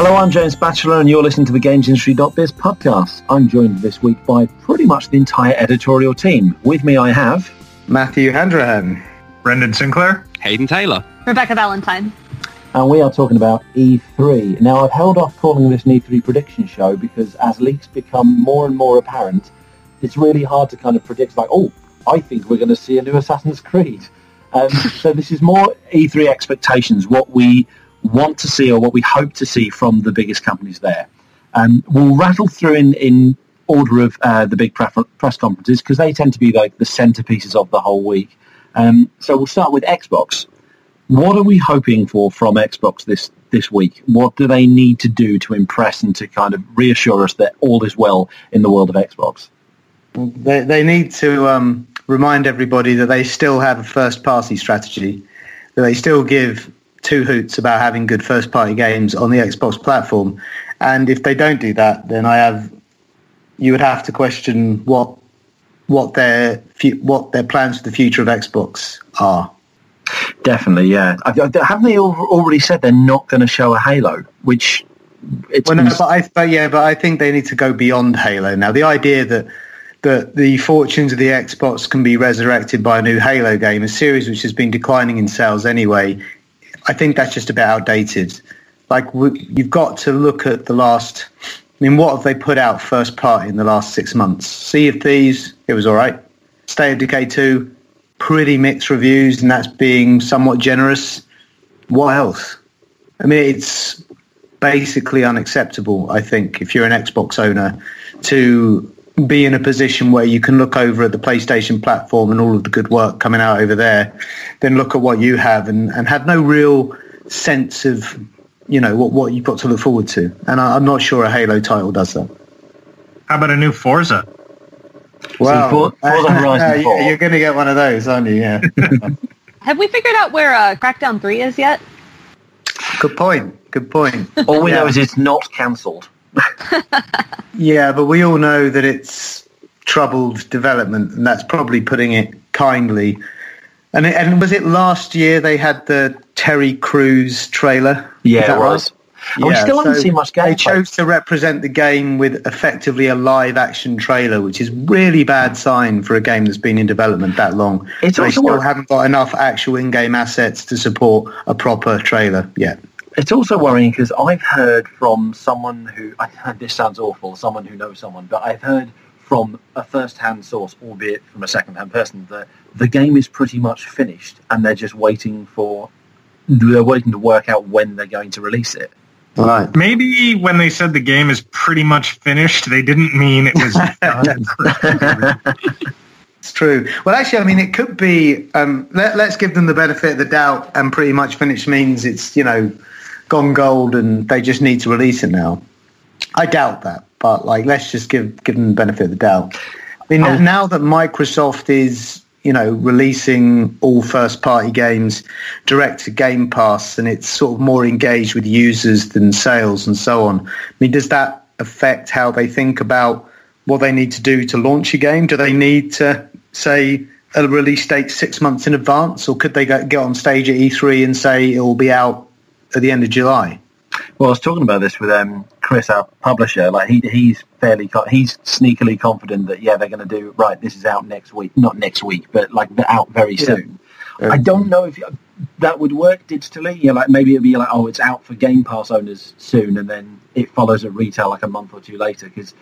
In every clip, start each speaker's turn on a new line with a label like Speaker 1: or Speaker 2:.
Speaker 1: Hello, I'm James Batchelor, and you're listening to the GamesIndustry.biz podcast. I'm joined this week by pretty much the entire editorial team. With me, I have
Speaker 2: Matthew Handrahan,
Speaker 3: Brendan Sinclair,
Speaker 4: Haydn Taylor,
Speaker 5: Rebekah Valentine.
Speaker 1: And we are talking about E3. Now, I've held off calling this an E3 prediction show because as leaks become more and more apparent, it's really hard to kind of predict, like, oh, I think we're going to see a new Assassin's Creed. Um, so this is more E3 expectations, what we want to see or what we hope to see from the biggest companies there. Um, we'll rattle through in, in order of uh, the big press conferences because they tend to be like the centerpieces of the whole week. Um, so we'll start with Xbox. What are we hoping for from Xbox this, this week? What do they need to do to impress and to kind of reassure us that all is well in the world of Xbox?
Speaker 2: They, they need to um, remind everybody that they still have a first-party strategy, that they still give two hoots about having good first party games on the Xbox platform. And if they don't do that, then I have you would have to question what what their what their plans for the future of Xbox are.
Speaker 1: Definitely, yeah. Haven't they already said they're not going to show a Halo? Which
Speaker 2: it's well, no, but, I, but yeah, but I think they need to go beyond Halo now. The idea that that the fortunes of the Xbox can be resurrected by a new Halo game, a series which has been declining in sales anyway, I think that's just a bit outdated. Like you've got to look at the last. I mean, what have they put out first party in the last six months? Sea of Thieves, it was all right. State of Decay 2, pretty mixed reviews, and that's being somewhat generous. What else? I mean, it's basically unacceptable, I think, if you're an Xbox owner, to be in a position where you can look over at the PlayStation platform and all of the good work coming out over there, then look at what you have and, and have no real sense of, you know, what, what you've got to look forward to. And I, am not sure a Halo title does that.
Speaker 3: How about a new Forza?
Speaker 2: Well, Forza uh, you're going to get one of those, aren't you? Yeah.
Speaker 5: have we figured out where uh, Crackdown 3 is yet?
Speaker 2: Good point. Good point.
Speaker 1: All we yeah. know is it's not cancelled.
Speaker 2: yeah, but we all know that it's troubled development, and that's probably putting it kindly. And, it, and was it last year they had the Terry Crews trailer?
Speaker 1: Yeah, it was. Right? Yeah, we still haven't seen much gameplay.
Speaker 2: They chose to represent the game with effectively a live action trailer, which is really bad sign for a game that's been in development that long. It's they still what... haven't got enough actual in-game assets to support a proper trailer yet.
Speaker 1: It's also worrying because I've heard from someone who, I, this sounds awful, someone who knows someone, but I've heard from a first-hand source, albeit from a second-hand person, that the game is pretty much finished and they're just waiting for, they're waiting to work out when they're going to release it.
Speaker 3: Right. Maybe when they said the game is pretty much finished, they didn't mean it was done.
Speaker 2: it's true. Well, actually, I mean, it could be. Um, let, us give them the benefit of the doubt, and pretty much finished means it's you know gone gold and they just need to release it now. I doubt that, but like let's just give give them the benefit of the doubt. I mean, um, now that Microsoft is you know releasing all first party games direct to Game Pass and it's sort of more engaged with users than sales and so on. I mean, does that affect how they think about what they need to do to launch a game? Do they need to say a release date six months in advance, or could they get on stage at E3 and say it will be out at the end of July.
Speaker 1: Well, I was talking about this with um, Chris, our publisher. Like he, he's fairly, he's sneakily confident that yeah, they're going to do right. This is out next week, not next week, but like out very yeah. soon. I don't know if that would work digitally. Yeah, like maybe it'd be like, oh, it's out for Game Pass owners soon, and then it follows at retail like a month or two later. Because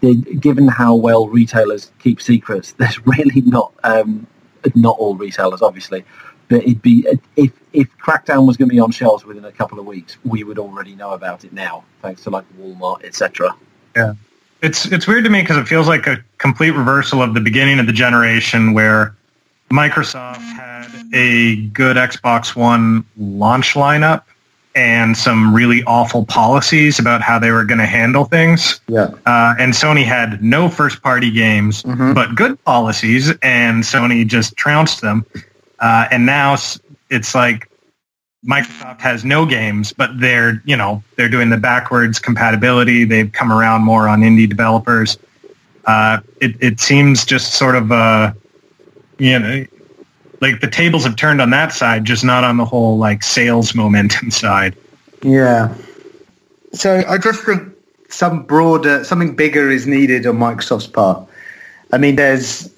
Speaker 1: given how well retailers keep secrets, there's really not um, not all retailers, obviously, but it'd be if if Crackdown was going to be on shelves within a couple of weeks, we would already know about it now, thanks to like Walmart, etc.
Speaker 3: Yeah, it's it's weird to me because it feels like a complete reversal of the beginning of the generation where Microsoft had a good Xbox One launch lineup and some really awful policies about how they were going to handle things.
Speaker 2: Yeah.
Speaker 3: Uh, and Sony had no first party games, mm-hmm. but good policies, and Sony just trounced them. Uh, and now it's like Microsoft has no games, but they're you know they're doing the backwards compatibility. They've come around more on indie developers. Uh, it it seems just sort of uh, you know like the tables have turned on that side, just not on the whole like sales momentum side.
Speaker 2: Yeah. So I just think some broader, something bigger is needed on Microsoft's part. I mean, there's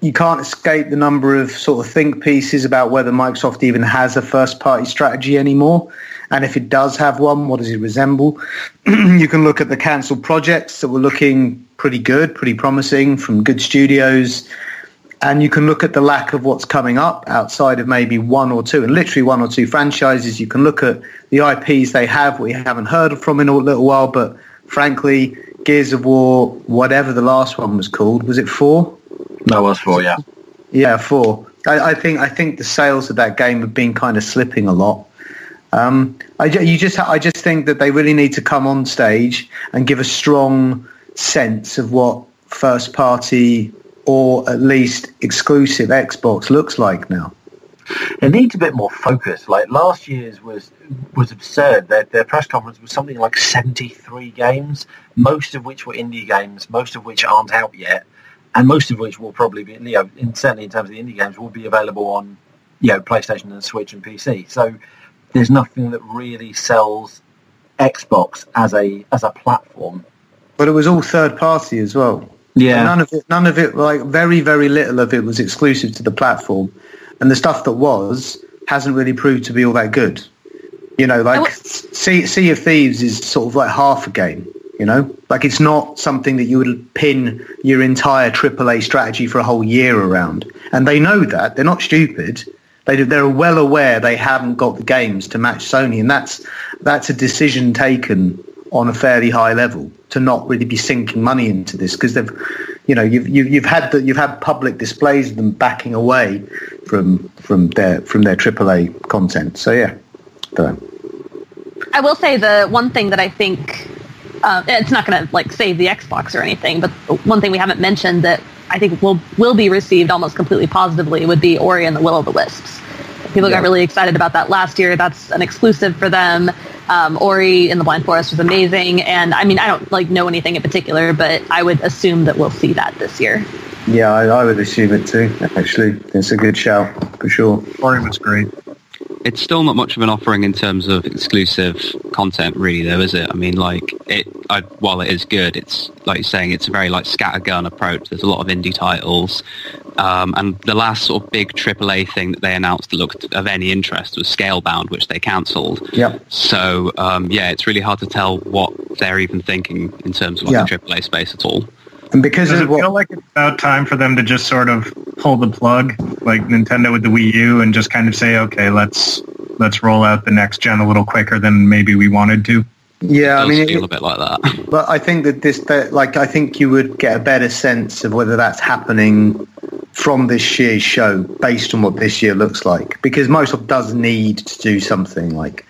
Speaker 2: you can't escape the number of sort of think pieces about whether Microsoft even has a first party strategy anymore. And if it does have one, what does it resemble? you can look at the cancelled projects that were looking pretty good, pretty promising from good studios. And you can look at the lack of what's coming up outside of maybe one or two, and literally one or two franchises. You can look at the IPs they have, we haven't heard from in a little while, but frankly, Gears of War, whatever the last one was called, was it four?
Speaker 1: That was four, yeah.
Speaker 2: Yeah, four. I, I think I think the sales of that game have been kind of slipping a lot. Um, I, you just, I just think that they really need to come on stage and give a strong sense of what first party or at least exclusive Xbox looks like now.
Speaker 1: It needs a bit more focus. Like last year's was was absurd. Their, their press conference was something like 73 games, most of which were indie games, most of which aren't out yet, and most of which will probably be, you know, in, certainly in terms of the indie games, will be available on, you know, PlayStation and Switch and PC. So there's nothing that really sells Xbox as a as a platform.
Speaker 2: But it was all third party as well.
Speaker 1: Yeah.
Speaker 2: none of it, none of it, like very, very little of it was exclusive to the platform, and the stuff that was hasn't really proved to be all that good. You know, like sea, sea of Thieves is sort of like half a game. You know, like it's not something that you would pin your entire AAA strategy for a whole year around. And they know that. They're not stupid. They, they're well aware they haven't got the games to match Sony. And that's, that's a decision taken on a fairly high level to not really be sinking money into this because they've, you know, you've, you've, you've had the, you've had public displays of them backing away from, from their, from their AAA content. So yeah,
Speaker 5: I will say the one thing that I think uh, it's not going to like save the Xbox or anything, but one thing we haven't mentioned that I think will will be received almost completely positively would be Ori and the Will of the Wisps. People yeah. got really excited about that last year. That's an exclusive for them. Um, Ori in the Blind Forest was amazing, and I mean I don't like know anything in particular, but I would assume that we'll see that this year.
Speaker 2: Yeah, I, I would assume it too. Actually, it's a good shout for sure.
Speaker 3: Ori was great
Speaker 4: it's still not much of an offering in terms of exclusive content, really, though, is it? I mean, like it. I, while it is good, it's like you're saying, it's a very like scattergun approach. There's a lot of indie titles, um, and the last sort of big AAA thing that they announced that looked of any interest was Scalebound, which they cancelled.
Speaker 2: Yeah.
Speaker 4: So um, yeah, it's really hard to tell what they're even thinking in terms of like yeah. the AAA space at all.
Speaker 2: And because
Speaker 3: Does
Speaker 2: it
Speaker 3: what, feel like it's about time for them to just sort of pull the plug, like Nintendo with the Wii U, and just kind of say, okay, let's let's roll out the next gen a little quicker than maybe we wanted to?
Speaker 2: Yeah, I mean,
Speaker 4: feel it, a bit like that.
Speaker 2: But I think that this, that, like, I think you would get a better sense of whether that's happening from this year's show based on what this year looks like, because Microsoft does need to do something. Like,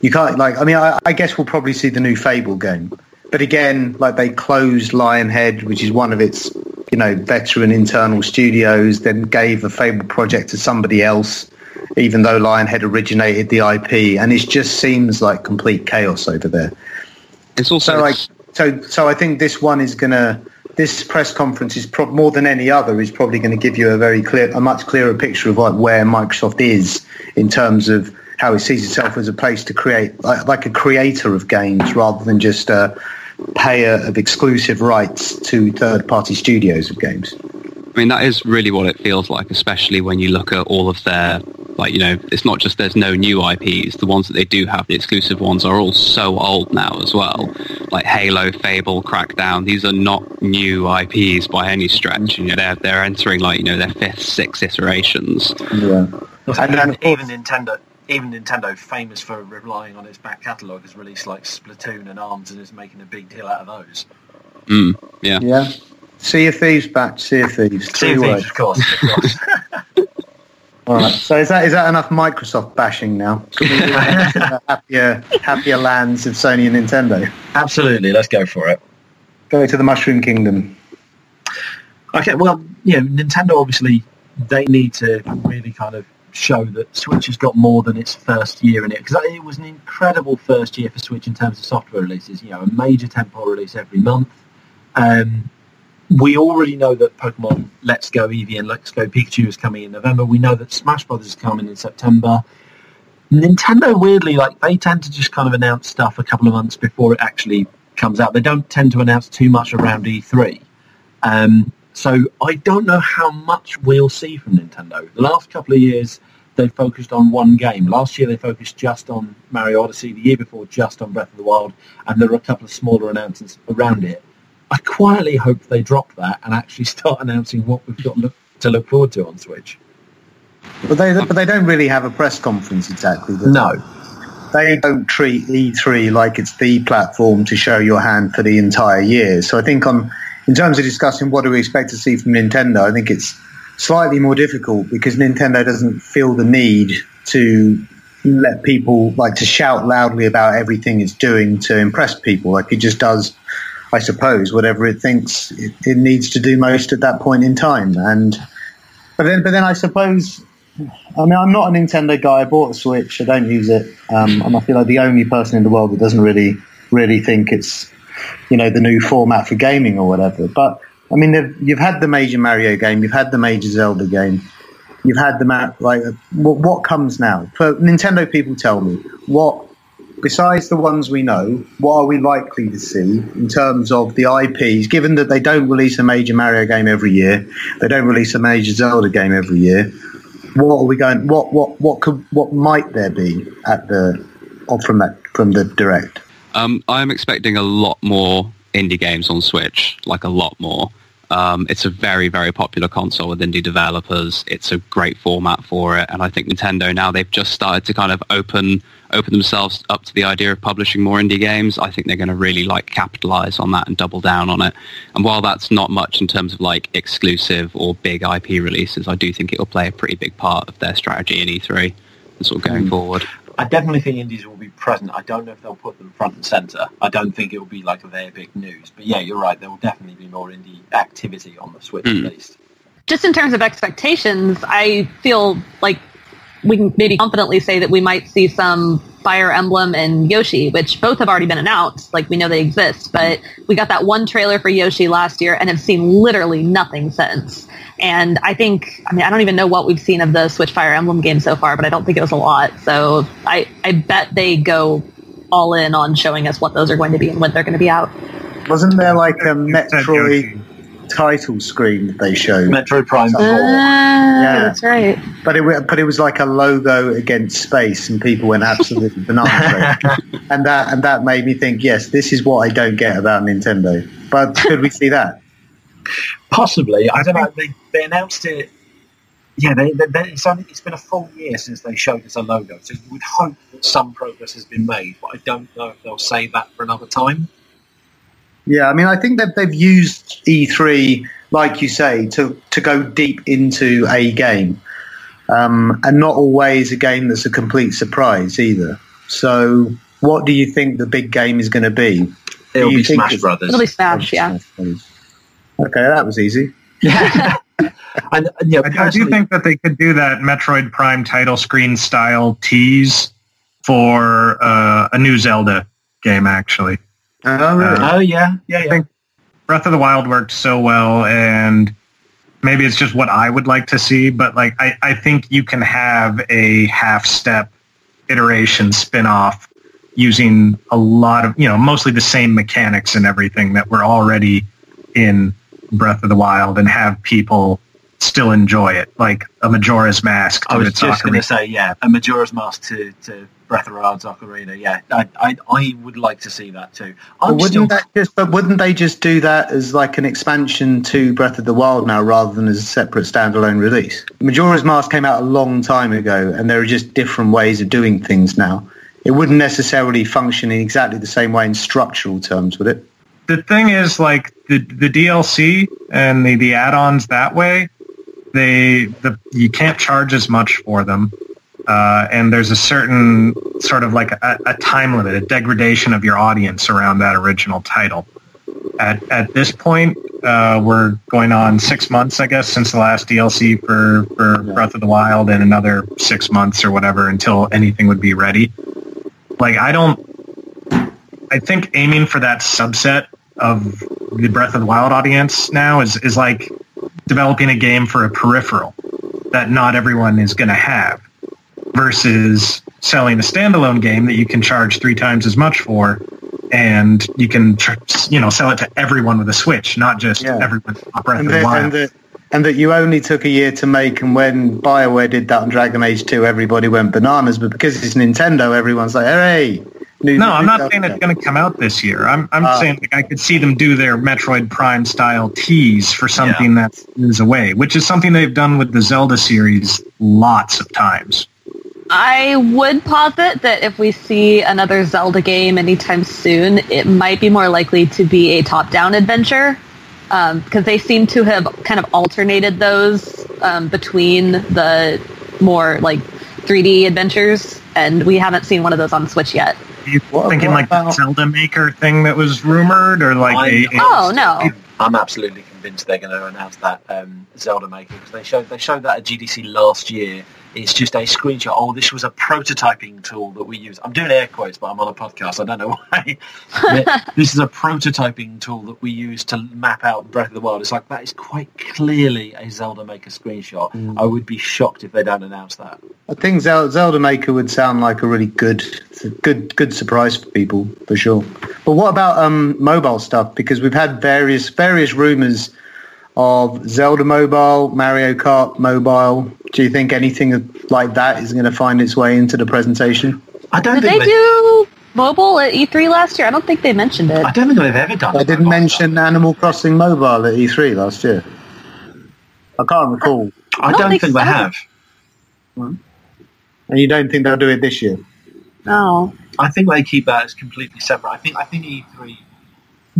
Speaker 2: you can't, like, I mean, I, I guess we'll probably see the new Fable game but again, like they closed Lionhead, which is one of its, you know, veteran internal studios, then gave a Fable project to somebody else, even though Lionhead originated the IP, and it just seems like complete chaos over there.
Speaker 4: It's also
Speaker 2: so like so. So I think this one is gonna. This press conference is pro- more than any other is probably going to give you a very clear, a much clearer picture of like where Microsoft is in terms of how it sees itself as a place to create, like, like a creator of games rather than just a payer of exclusive rights to third-party studios of games.
Speaker 4: I mean, that is really what it feels like, especially when you look at all of their, like, you know, it's not just there's no new IPs. The ones that they do have, the exclusive ones, are all so old now as well. Like Halo, Fable, Crackdown, these are not new IPs by any stretch. You know, they're, they're entering, like, you know, their fifth, sixth iterations.
Speaker 1: Yeah. And then even Nintendo, even Nintendo, famous for relying on its back catalogue, has released like Splatoon and Arms and is making a big deal out of those.
Speaker 4: Mm, yeah.
Speaker 2: Yeah. Sea of Thieves back. Sea of Thieves.
Speaker 1: Sea of Thieves, of course. Of course.
Speaker 2: All right. So is that is that enough Microsoft bashing now? happier happier lands of Sony and Nintendo.
Speaker 1: Absolutely. Let's go for it.
Speaker 2: Go to the Mushroom Kingdom.
Speaker 1: Okay. Well, you know, Nintendo obviously they need to really kind of show that Switch has got more than its first year in it because it was an incredible first year for Switch in terms of software releases. You know, a major tempo release every month. Um, we already know that Pokemon Let's Go Eevee and Let's Go Pikachu is coming in November. We know that Smash Brothers is coming in September. Nintendo weirdly like they tend to just kind of announce stuff a couple of months before it actually comes out. They don't tend to announce too much around E3. Um, so I don't know how much we'll see from Nintendo. The last couple of years they focused on one game. Last year they focused just on Mario Odyssey. The year before just on Breath of the Wild, and there were a couple of smaller announcements around it. I quietly hope they drop that and actually start announcing what we've got look, to look forward to on Switch.
Speaker 2: But they but they don't really have a press conference exactly.
Speaker 1: No.
Speaker 2: They don't treat E3 like it's the platform to show your hand for the entire year. So I think on in terms of discussing what do we expect to see from Nintendo, I think it's slightly more difficult because Nintendo doesn't feel the need to let people like to shout loudly about everything it's doing to impress people. Like it just does, I suppose, whatever it thinks it, it needs to do most at that point in time. And but then, but then I suppose I mean, I'm not a Nintendo guy. I bought a Switch. I don't use it. Um, and I feel like the only person in the world that doesn't really, really think it's, you know, the new format for gaming or whatever. But I mean, you've had the major Mario game, you've had the major Zelda game, you've had the map. Like, what, what comes now? For Nintendo people, tell me what. Besides the ones we know, what are we likely to see in terms of the IPs? Given that they don't release a major Mario game every year, they don't release a major Zelda game every year what are we going? What what what could what might there be at the from that from the direct?
Speaker 4: Um, I'm expecting a lot more indie games on Switch, like a lot more. Um, it's a very, very popular console with indie developers. It's a great format for it, and I think Nintendo now they've just started to kind of open open themselves up to the idea of publishing more indie games. I think they're going to really like capitalize on that and double down on it. And while that's not much in terms of like exclusive or big IP releases, I do think it will play a pretty big part of their strategy in E3 and sort of going mm. forward.
Speaker 1: I definitely think indies will be present. I don't know if they'll put them front and centre. I don't think it will be like their big news. But yeah, you're right. There will definitely be more indie activity on the Switch mm. at least.
Speaker 5: Just in terms of expectations, I feel like we can maybe confidently say that we might see some Fire Emblem and Yoshi, which both have already been announced. Like we know they exist, but we got that one trailer for Yoshi last year and have seen literally nothing since. And I think, I mean, I don't even know what we've seen of the Switch Fire Emblem game so far, but I don't think it was a lot. So I, I bet they go all in on showing us what those are going to be and when they're going to be out.
Speaker 2: Wasn't there like a Metroid title screen that they showed.
Speaker 1: Metroid Prime 4.
Speaker 5: Ah, yeah, that's right.
Speaker 2: But it but it was like a logo against space, and people went absolutely bananas. and that and that made me think, yes, this is what I don't get about Nintendo. But could we see that?
Speaker 1: Possibly. I don't know. They, they announced it. Yeah, they, they, they, it's, only, it's been a full year since they showed us a logo, so you would hope that some progress has been made. But I don't know if they'll say that for another time.
Speaker 2: Yeah, I mean, I think that they've used E3, like you say, to to go deep into a game, um, and not always a game that's a complete surprise either. So, what do you think the big game is going to be?
Speaker 1: It'll be Smash Brothers.
Speaker 5: It'll be Smash, yeah.
Speaker 2: Okay, that was easy.
Speaker 3: and, and, yeah, I, I do think that they could do that Metroid Prime title screen style tease for uh, a new Zelda game, actually.
Speaker 1: Oh, really? Uh, oh, yeah, yeah, yeah. I think
Speaker 3: Breath of the Wild worked so well, and maybe it's just what I would like to see. But like, I, I think you can have a half step iteration spin off using a lot of you know mostly the same mechanics and everything that were already in Breath of the Wild, and have people still enjoy it, like a Majora's Mask.
Speaker 1: I was just going to say, yeah, a Majora's Mask to, to Breath of the Wild's Ocarina. Yeah, I, I, I would like to see that too.
Speaker 2: Well, wouldn't still... that just? But wouldn't they just do that as like an expansion to Breath of the Wild now, rather than as a separate standalone release? Majora's Mask came out a long time ago, and there are just different ways of doing things now. It wouldn't necessarily function in exactly the same way in structural terms, would it?
Speaker 3: The thing is, like the the DLC and the, the add-ons that way, they the you can't charge as much for them. Uh, and there's a certain sort of like a, a, time limit, a degradation of your audience around that original title. At, at this point, uh, we're going on six months, I guess, since the last DLC for, for Breath of the Wild and another six months or whatever until anything would be ready. Like, I don't, I think aiming for that subset of the Breath of the Wild audience now is, is like developing a game for a peripheral that not everyone is going to have. versus selling a standalone game that you can charge three times as much for and you can you know sell it to everyone with a switch not just yeah. everyone Breath
Speaker 2: and, the, and, the, and that you only took a year to make and when bioware did that on dragon age 2 everybody went bananas but because it's nintendo everyone's like hey
Speaker 3: New, no, I'm not saying it's going to come out this year. I'm, I'm uh, saying like, I could see them do their Metroid Prime style tease for something yeah. that is away, which is something they've done with the Zelda series lots of times.
Speaker 5: I would posit that if we see another Zelda game anytime soon, it might be more likely to be a top-down adventure because um, they seem to have kind of alternated those um, between the more like 3D adventures, and we haven't seen one of those on Switch yet
Speaker 3: you what, thinking what like about... the Zelda Maker thing that was rumored, or like a, a,
Speaker 5: oh no?
Speaker 1: I'm absolutely convinced they're going to announce that um, Zelda Maker because they showed they showed that at GDC last year, it's just a screenshot. Oh, this was a prototyping tool that we use. I'm doing air quotes, but I'm on a podcast. I don't know why. this is a prototyping tool that we use to map out Breath of the Wild. It's like that is quite clearly a Zelda Maker screenshot. Mm. I would be shocked if they don't announce that.
Speaker 2: I think Zelda Maker would sound like a really good, good, good surprise for people for sure. But what about um, mobile stuff? Because we've had various various rumors of Zelda Mobile, Mario Kart Mobile. Do you think anything like that is going to find its way into the presentation?
Speaker 5: I don't Did think they, they do mobile at E3 last year. I don't think they mentioned it.
Speaker 1: I don't think they've ever done. It.
Speaker 2: I didn't mention stuff. Animal Crossing Mobile at E3 last year. I can't recall.
Speaker 1: I, I don't, don't, think, think so. they have.
Speaker 2: And you don't think they'll do it this year?
Speaker 5: No.
Speaker 1: I think they keep that as completely separate. I think I think E3,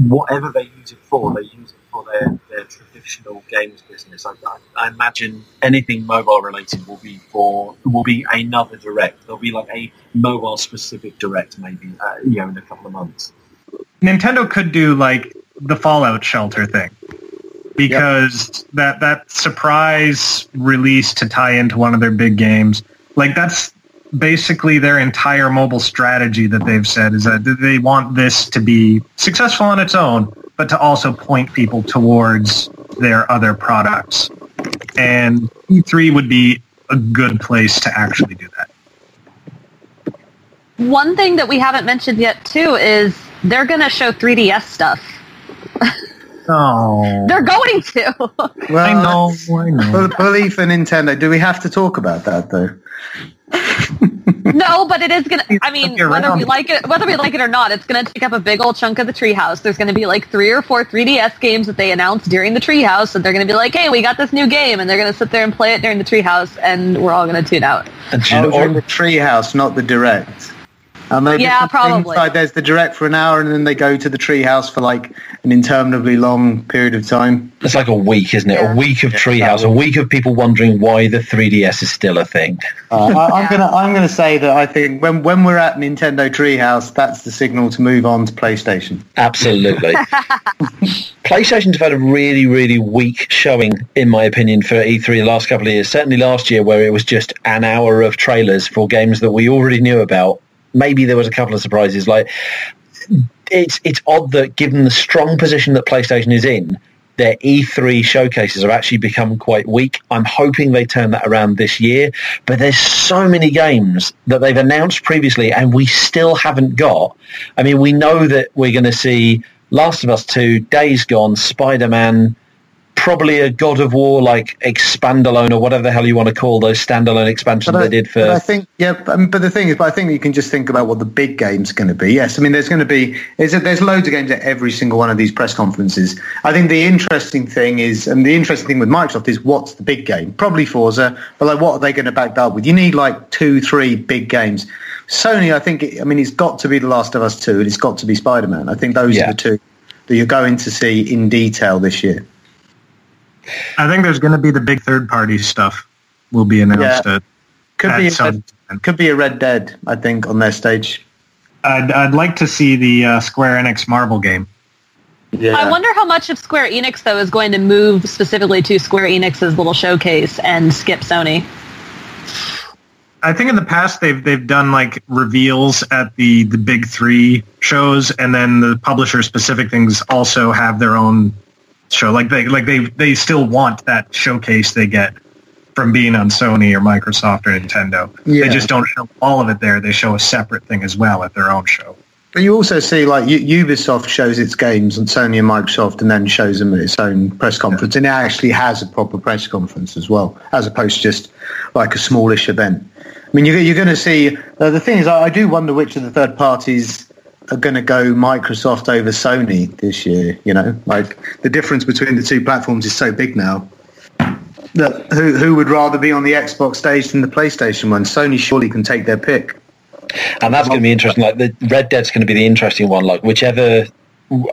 Speaker 1: whatever they use it for, they use it for their, their traditional games business. I, I, imagine anything mobile related will be for will be another direct. There'll be like a mobile specific direct, maybe uh, you know, in a couple of months.
Speaker 3: Nintendo could do like the Fallout Shelter thing because yep. that that surprise release to tie into one of their big games, like that's basically their entire mobile strategy that they've said is that they want this to be successful on its own, but to also point people towards their other products. And E3 would be a good place to actually do that.
Speaker 5: One thing that we haven't mentioned yet too is they're going to show 3DS stuff.
Speaker 3: Oh.
Speaker 5: They're going to.
Speaker 3: Well, I know, I know.
Speaker 2: Belief in Nintendo. Do we have to talk about that though?
Speaker 5: no, but it is gonna. I mean, whether we like it, whether we like it or not, it's gonna take up a big old chunk of the treehouse. There's gonna be like three or four 3DS games that they announced during the treehouse, and they're gonna be like, "Hey, we got this new game," and they're gonna sit there and play it during the treehouse, and we're all gonna tune out.
Speaker 2: And oh, the treehouse, not the direct. And maybe
Speaker 5: yeah, probably.
Speaker 2: Like there's the direct for an hour, and then they go to the treehouse for like an interminably long period of time.
Speaker 1: It's like a week, isn't it? Yeah. A week of treehouse, a week of people wondering why the 3DS is still a thing.
Speaker 2: Uh, I, am gonna I'm gonna say that I think when when we're at Nintendo Treehouse, that's the signal to move on to PlayStation.
Speaker 1: Absolutely. PlayStation's had a really really weak showing, in my opinion, for E3 the last couple of years. Certainly last year, where it was just an hour of trailers for games that we already knew about maybe there was a couple of surprises. Like it's it's odd that given the strong position that PlayStation is in, their E3 showcases have actually become quite weak. I'm hoping they turn that around this year. But there's so many games that they've announced previously and we still haven't got. I mean, we know that we're going to see Last of Us 2, Days Gone, Spider-Man, probably a God of War like expandalone or whatever the hell you want to call those standalone expansions I, they did for.
Speaker 2: I think yeah, but, but the thing is, but I think you can just think about what the big game's going to be. Yes, I mean there's going to be there's, there's loads of games at every single one of these press conferences. I think the interesting thing is, and the interesting thing with Microsoft is what's the big game? Probably Forza, but like what are they going to back that up with? You need like two, three big games. Sony, I think, I mean, it's got to be The Last of Us 2 and it's got to be Spider-Man. I think those yeah. are the two that you're going to see in detail this year.
Speaker 3: I think there's going to be the big third party stuff will be announced yeah. at,
Speaker 2: could at be some, a, could be a Red Dead. I think on their stage.
Speaker 3: I'd I'd like to see the uh, Square Enix Marvel game.
Speaker 5: Yeah. I wonder how much of Square Enix though is going to move specifically to Square Enix's little showcase and skip Sony.
Speaker 3: I think in the past they've they've done like reveals at the the big three shows, and then the publisher specific things also have their own show. Like they like they they still want that showcase they get from being on Sony or Microsoft or Nintendo.
Speaker 2: Yeah.
Speaker 3: They just don't show all of it there. They show a separate thing as well at their own show.
Speaker 2: But you also see like Ubisoft shows its games on Sony and Microsoft and then shows them at its own press conference and it actually has a proper press conference as well as opposed to just like a smallish event. I mean, you're, you're going to see, uh, the thing is I do wonder which of the third parties are going to go Microsoft over Sony this year, you know, like the difference between the two platforms is so big now that who, who would rather be on the Xbox stage than the PlayStation one? Sony surely can take their pick.
Speaker 1: and that's going to be interesting. Like the Red Dead's going to be the interesting one. Like whichever,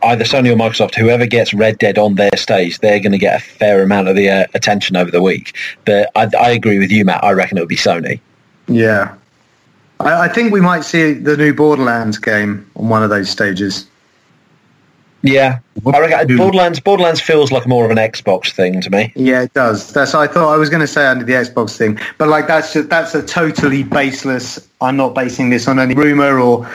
Speaker 1: either Sony or Microsoft, whoever gets Red Dead on their stage, they're going to get a fair amount of the uh, attention over the week. But I, I agree with you, Matt. I reckon it'll be Sony.
Speaker 2: Yeah. I, I think we might see the new Borderlands game on one of those stages.
Speaker 1: Yeah, I reckon Borderlands. Borderlands feels like more of an Xbox thing to me.
Speaker 2: Yeah, it does. That's I thought I was going to say under the Xbox thing, but like that's just, that's a totally baseless. I'm not basing this on any rumor or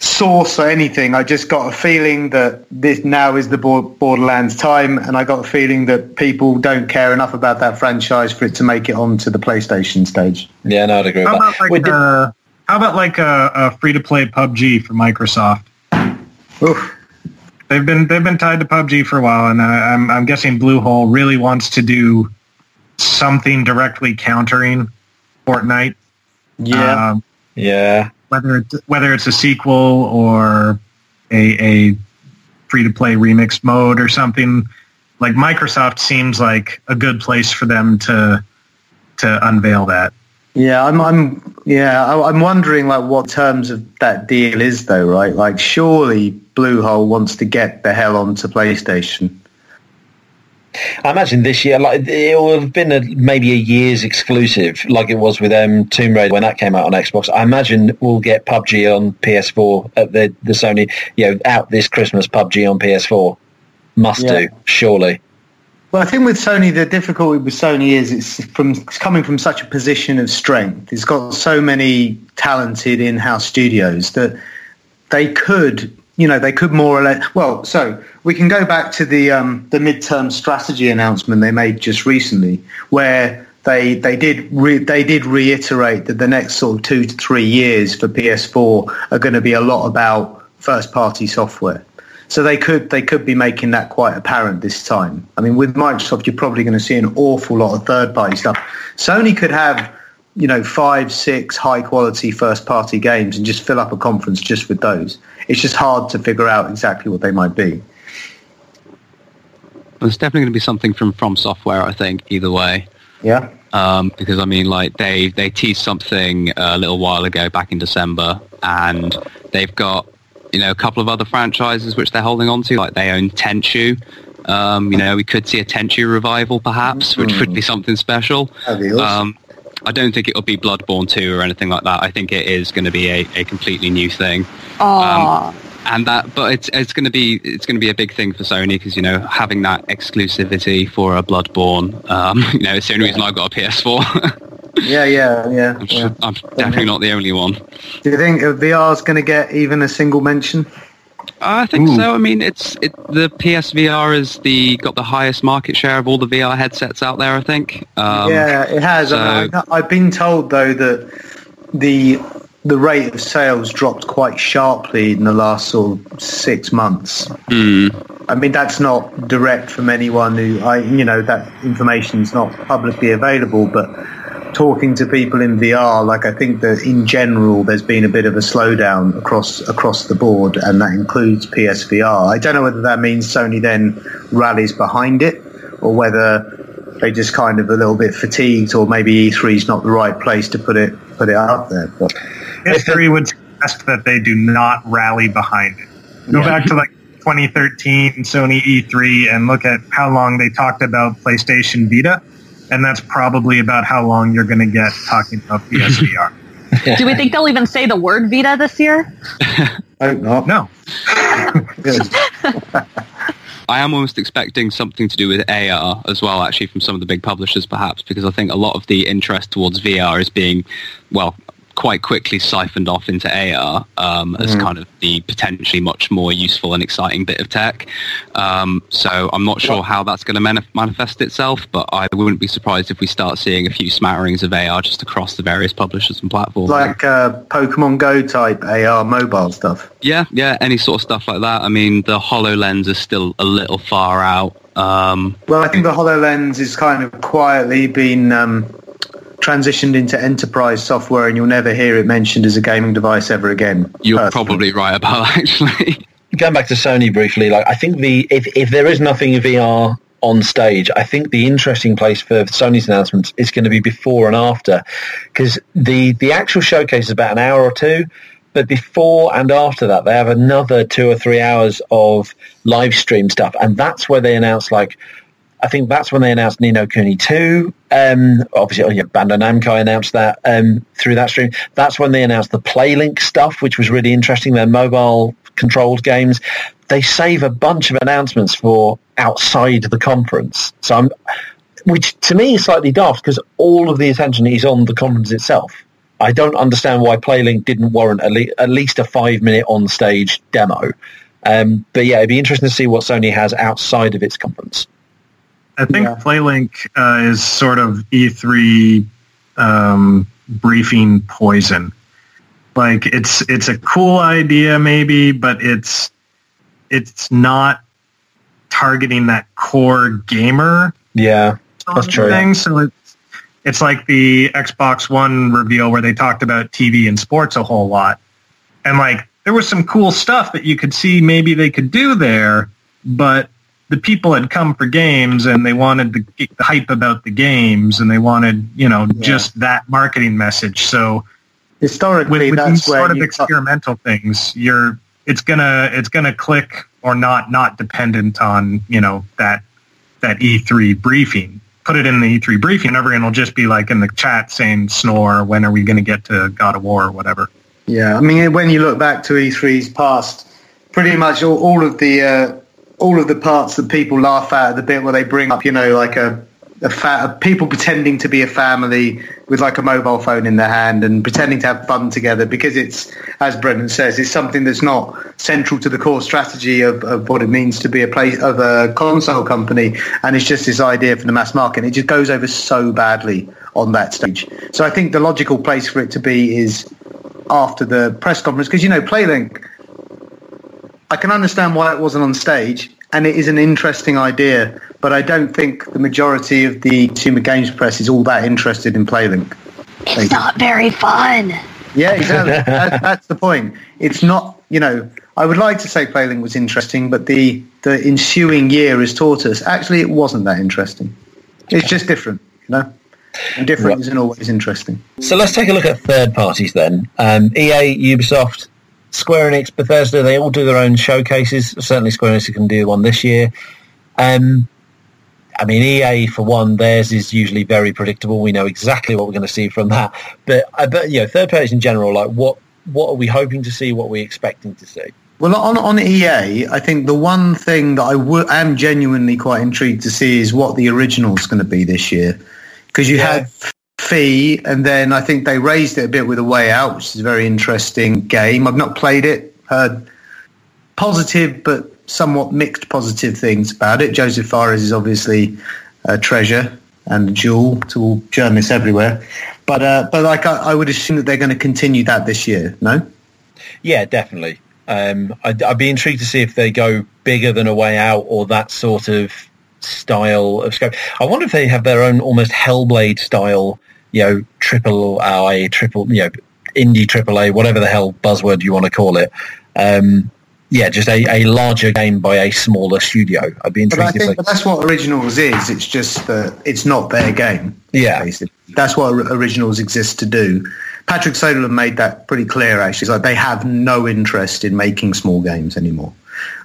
Speaker 2: source or anything. I just got a feeling that this now is the Borderlands time, and I got a feeling that people don't care enough about that franchise for it to make it onto the PlayStation stage.
Speaker 1: Yeah, no, I'd agree with
Speaker 3: How
Speaker 1: that.
Speaker 3: about like,
Speaker 1: did-
Speaker 3: uh, how about like a, a free to play PUBG for Microsoft?
Speaker 2: Oof.
Speaker 3: They've been they've been tied to PUBG for a while, and I, I'm I'm guessing Bluehole really wants to do something directly countering Fortnite.
Speaker 2: Yeah.
Speaker 3: Um,
Speaker 1: yeah,
Speaker 3: whether it's, whether it's a sequel or a, a free to play remix mode or something. Like Microsoft seems like a good place for them to to unveil that.
Speaker 2: Yeah, I'm, I'm, yeah, I- I'm wondering like what terms of that deal is though, right? Like, surely Bluehole wants to get the hell onto PlayStation.
Speaker 1: I imagine this year, like it will have been a, maybe a year's exclusive, like it was with um, Tomb Raider when that came out on Xbox. I imagine we'll get PUBG on PS4 at the the Sony, you know, out this Christmas. PUBG on PS4 must
Speaker 2: Yeah.
Speaker 1: do, surely.
Speaker 2: Well, I think with Sony, the difficulty with Sony is it's from it's coming from such a position of strength. It's got so many talented in-house studios that they could, you know, they could more or less. Well, so we can go back to the um, the midterm strategy announcement they made just recently, where they they did re, they did reiterate that the next sort of two to three years for PS4 are going to be a lot about first-party software. So they could they could be making that quite apparent this time. I mean, with Microsoft, you're probably going to see an awful lot of third-party stuff. Sony could have, you know, five, six high-quality first-party games and just fill up a conference just with those. It's just hard to figure out exactly what they might be.
Speaker 4: There's definitely going to be something from From Software, I think, either way.
Speaker 2: Yeah.
Speaker 4: Um, because I mean, like they they teased something a little while ago, back in December, and they've got you know a couple of other franchises which they're holding on to. Like they own Tenchu. Um, you know, we could see a Tenchu revival, perhaps, which would be something special.
Speaker 2: Awesome.
Speaker 4: Um, I don't think it'll be Bloodborne 2 or anything like that. I think it is going to be a, a completely new thing.
Speaker 5: Aw.
Speaker 4: and that but it's it's going to be it's going to be a big thing for Sony because you know having that exclusivity for a Bloodborne um, you know it's the only reason I've got a PS4
Speaker 2: Yeah, yeah, yeah.
Speaker 4: I'm,
Speaker 2: yeah.
Speaker 4: I'm definitely not the only one
Speaker 2: Do you think VR is going to get even a single mention?
Speaker 4: I think so I mean it's it the PSVR is the got the highest market share of all the VR headsets out there I think um,
Speaker 2: yeah, it has. I mean,
Speaker 4: so-
Speaker 2: I, I've been told though that the the rate of sales dropped quite sharply in the last sort of six months.
Speaker 4: hmm.
Speaker 2: I mean, that's not direct from anyone who I, you know, that information is not publicly available, but talking to people in VR, like I think that in general, there's been a bit of a slowdown across across the board, and that includes PSVR. I don't know whether that means Sony then rallies behind it, or whether they just kind of a little bit fatigued, or maybe E3 is not the right place to put it put it out there. But
Speaker 3: History would suggest that they do not rally behind it. Go
Speaker 2: Yeah.
Speaker 3: back to like 2013 Sony E3 and look at how long they talked about PlayStation Vita, and that's probably about how long you're going to get talking about PSVR.
Speaker 5: Do we think they'll even say the word Vita this year?
Speaker 2: I hope not.
Speaker 3: no,
Speaker 4: I am almost expecting something to do with AR as well, actually, from some of the big publishers, perhaps, because I think a lot of the interest towards VR is being, well, quite quickly siphoned off into AR um, as mm. kind of the potentially much more useful and exciting bit of tech. Um, so I'm not sure how that's going to manif- manifest itself, but I wouldn't be surprised if we start seeing a few smatterings of AR just across the various publishers and platforms.
Speaker 2: Like uh, Pokemon Go type AR mobile stuff.
Speaker 4: Yeah, yeah, any sort of stuff like that. I mean, the HoloLens is still a little far out. Um,
Speaker 2: well, I think the HoloLens is kind of quietly been um, transitioned into enterprise software and you'll never hear it mentioned as a gaming device ever again.
Speaker 4: You're personally. probably right about that, actually.
Speaker 1: Going back to Sony briefly, like I think the if, if there is nothing VR on stage, I think the interesting place for Sony's announcements is going to be before and after, because the the actual showcase is about an hour or two, but before and after that, they have another two or three hours of live stream stuff, and that's where they announce like I think that's when they announced Ni no Kuni 2. Um, obviously, oh yeah, Bandai Namco announced that um, through that stream. That's when they announced the PlayLink stuff, which was really interesting. Their mobile controlled games. They save a bunch of announcements for outside the conference. So I'm, which to me is slightly daft because all of the attention is on the conference itself. I don't understand why PlayLink didn't warrant at, le- at least a five minute on stage demo. Um, but yeah, it'd be interesting to see what Sony has outside of its conference.
Speaker 3: I think yeah. PlayLink uh, is sort of E3 um, briefing poison. Like it's it's a cool idea maybe, but it's it's not targeting that core gamer.
Speaker 1: Yeah, that's true.
Speaker 3: Thing. So it's it's like the Xbox One reveal where they talked about TV and sports a whole lot, and like there was some cool stuff that you could see maybe they could do there, but the people had come for games and they wanted the, the hype about the games and they wanted you know yeah. just that marketing message. So
Speaker 2: historically,
Speaker 3: with,
Speaker 2: with
Speaker 3: these sort of experimental things, you're it's gonna it's gonna click or not not dependent on you know that that E3 briefing. Put it in the E3 briefing, everyone will just be like in the chat saying snore. When are we going to get to God of War or whatever?
Speaker 2: Yeah, I mean, when you look back to E3's past, pretty much all, all of the uh, all of the parts that people laugh at, the bit where they bring up, you know, like a, a fa- people pretending to be a family with like a mobile phone in their hand and pretending to have fun together because it's, as Brendan says, it's something that's not central to the core strategy of, of what it means to be a place of a console company, and it's just this idea for the mass market. It just goes over so badly on that stage. So I think the logical place for it to be is after the press conference because you know PlayLink I can understand why it wasn't on stage, and it is an interesting idea, but I don't think the majority of the consumer games press is all that interested in PlayLink.
Speaker 5: It's not very fun.
Speaker 2: Yeah, exactly. that, that's the point. It's not, you know, I would like to say PlayLink was interesting, but the, the ensuing year has taught us actually it wasn't that interesting. It's just different, you know? And different isn't always interesting.
Speaker 1: So let's take a look at third parties then. Um, EA, Ubisoft, Square Enix, Bethesda, they all do their own showcases. Certainly Square Enix can do one this year. Um, I mean, EA for one, theirs is usually very predictable. We know exactly what we're going to see from that. But I bet you know, third parties in general, like what what are we hoping to see? What are we expecting to see?
Speaker 2: Well, on on EA, I think the one thing that I w- am genuinely quite intrigued to see is what the original is going to be this year, because you yeah. had Fe, and then I think they raised it a bit with a way out, which is a very interesting game. I've not played it, heard positive but somewhat mixed positive things about it. Josef Fares is obviously a treasure and a jewel to all journalists everywhere. But uh, but like I, I, would assume that they're going to continue that this year. No.
Speaker 1: Yeah, definitely. Um, I'd, I'd be intrigued to see if they go bigger than a way out or that sort of style of scope. I wonder if they have their own almost Hellblade style you know, triple I, triple, you know, indie triple A, whatever the hell buzzword you want to call it. Um, yeah, just a, a larger game by a smaller studio. I'd be interested.
Speaker 2: But I think but that's what Originals is. It's just that it's not their game.
Speaker 1: Yeah,
Speaker 2: basically. that's what Originals exists to do. Patrick Söderlund made that pretty clear. Actually, it's like they have no interest in making small games anymore.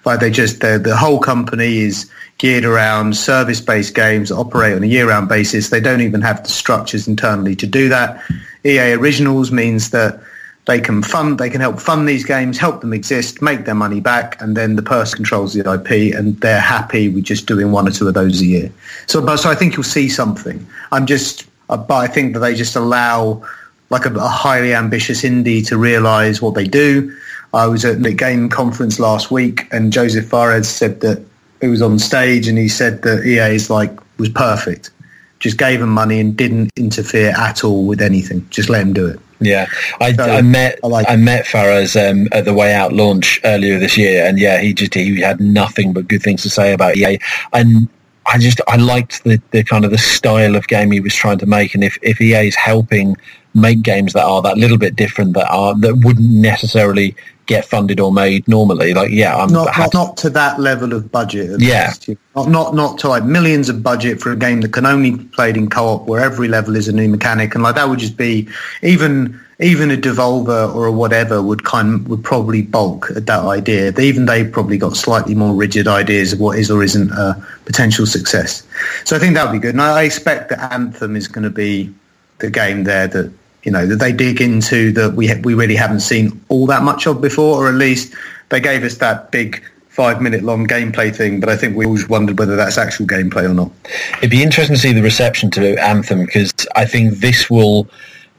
Speaker 2: Like they just the whole company is geared around service-based games that operate on a year-round basis. They don't even have the structures internally to do that. EA Originals means that they can fund, they can help fund these games, help them exist, make their money back, and then the person controls the IP, and they're happy with just doing one or two of those a year. So, but, so I think you'll see something. I'm just, uh, but I think that they just allow like a, a highly ambitious indie to realise what they do. I was at the game conference last week, and Josef Fares said that he was on stage, and he said that EA is like was perfect. Just gave him money and didn't interfere at all with anything. Just let him do it.
Speaker 1: Yeah, I, so, I met I, like I met Fares um, at the Way Out launch earlier this year, and yeah, he just he had nothing but good things to say about EA, and I just I liked the, the kind of the style of game he was trying to make, and if if EA is helping make games that are that little bit different, that are that wouldn't necessarily get funded or made normally, like yeah, I'm
Speaker 2: not not, not to that level of budget.
Speaker 1: Yeah, least.
Speaker 2: not not not to like millions of budget for a game that can only be played in co-op, where every level is a new mechanic, and like that would just be even even a Devolver or a whatever would kind would probably bulk at that idea. Even they probably got slightly more rigid ideas of what is or isn't a potential success. So I think that would be good. And I expect that Anthem is going to be the game there that you know that they dig into that we we really haven't seen all that much of before, or at least they gave us that big five minute long gameplay thing, but I think we always wondered whether that's actual gameplay or not.
Speaker 1: It'd be interesting to see the reception to Anthem because I think this will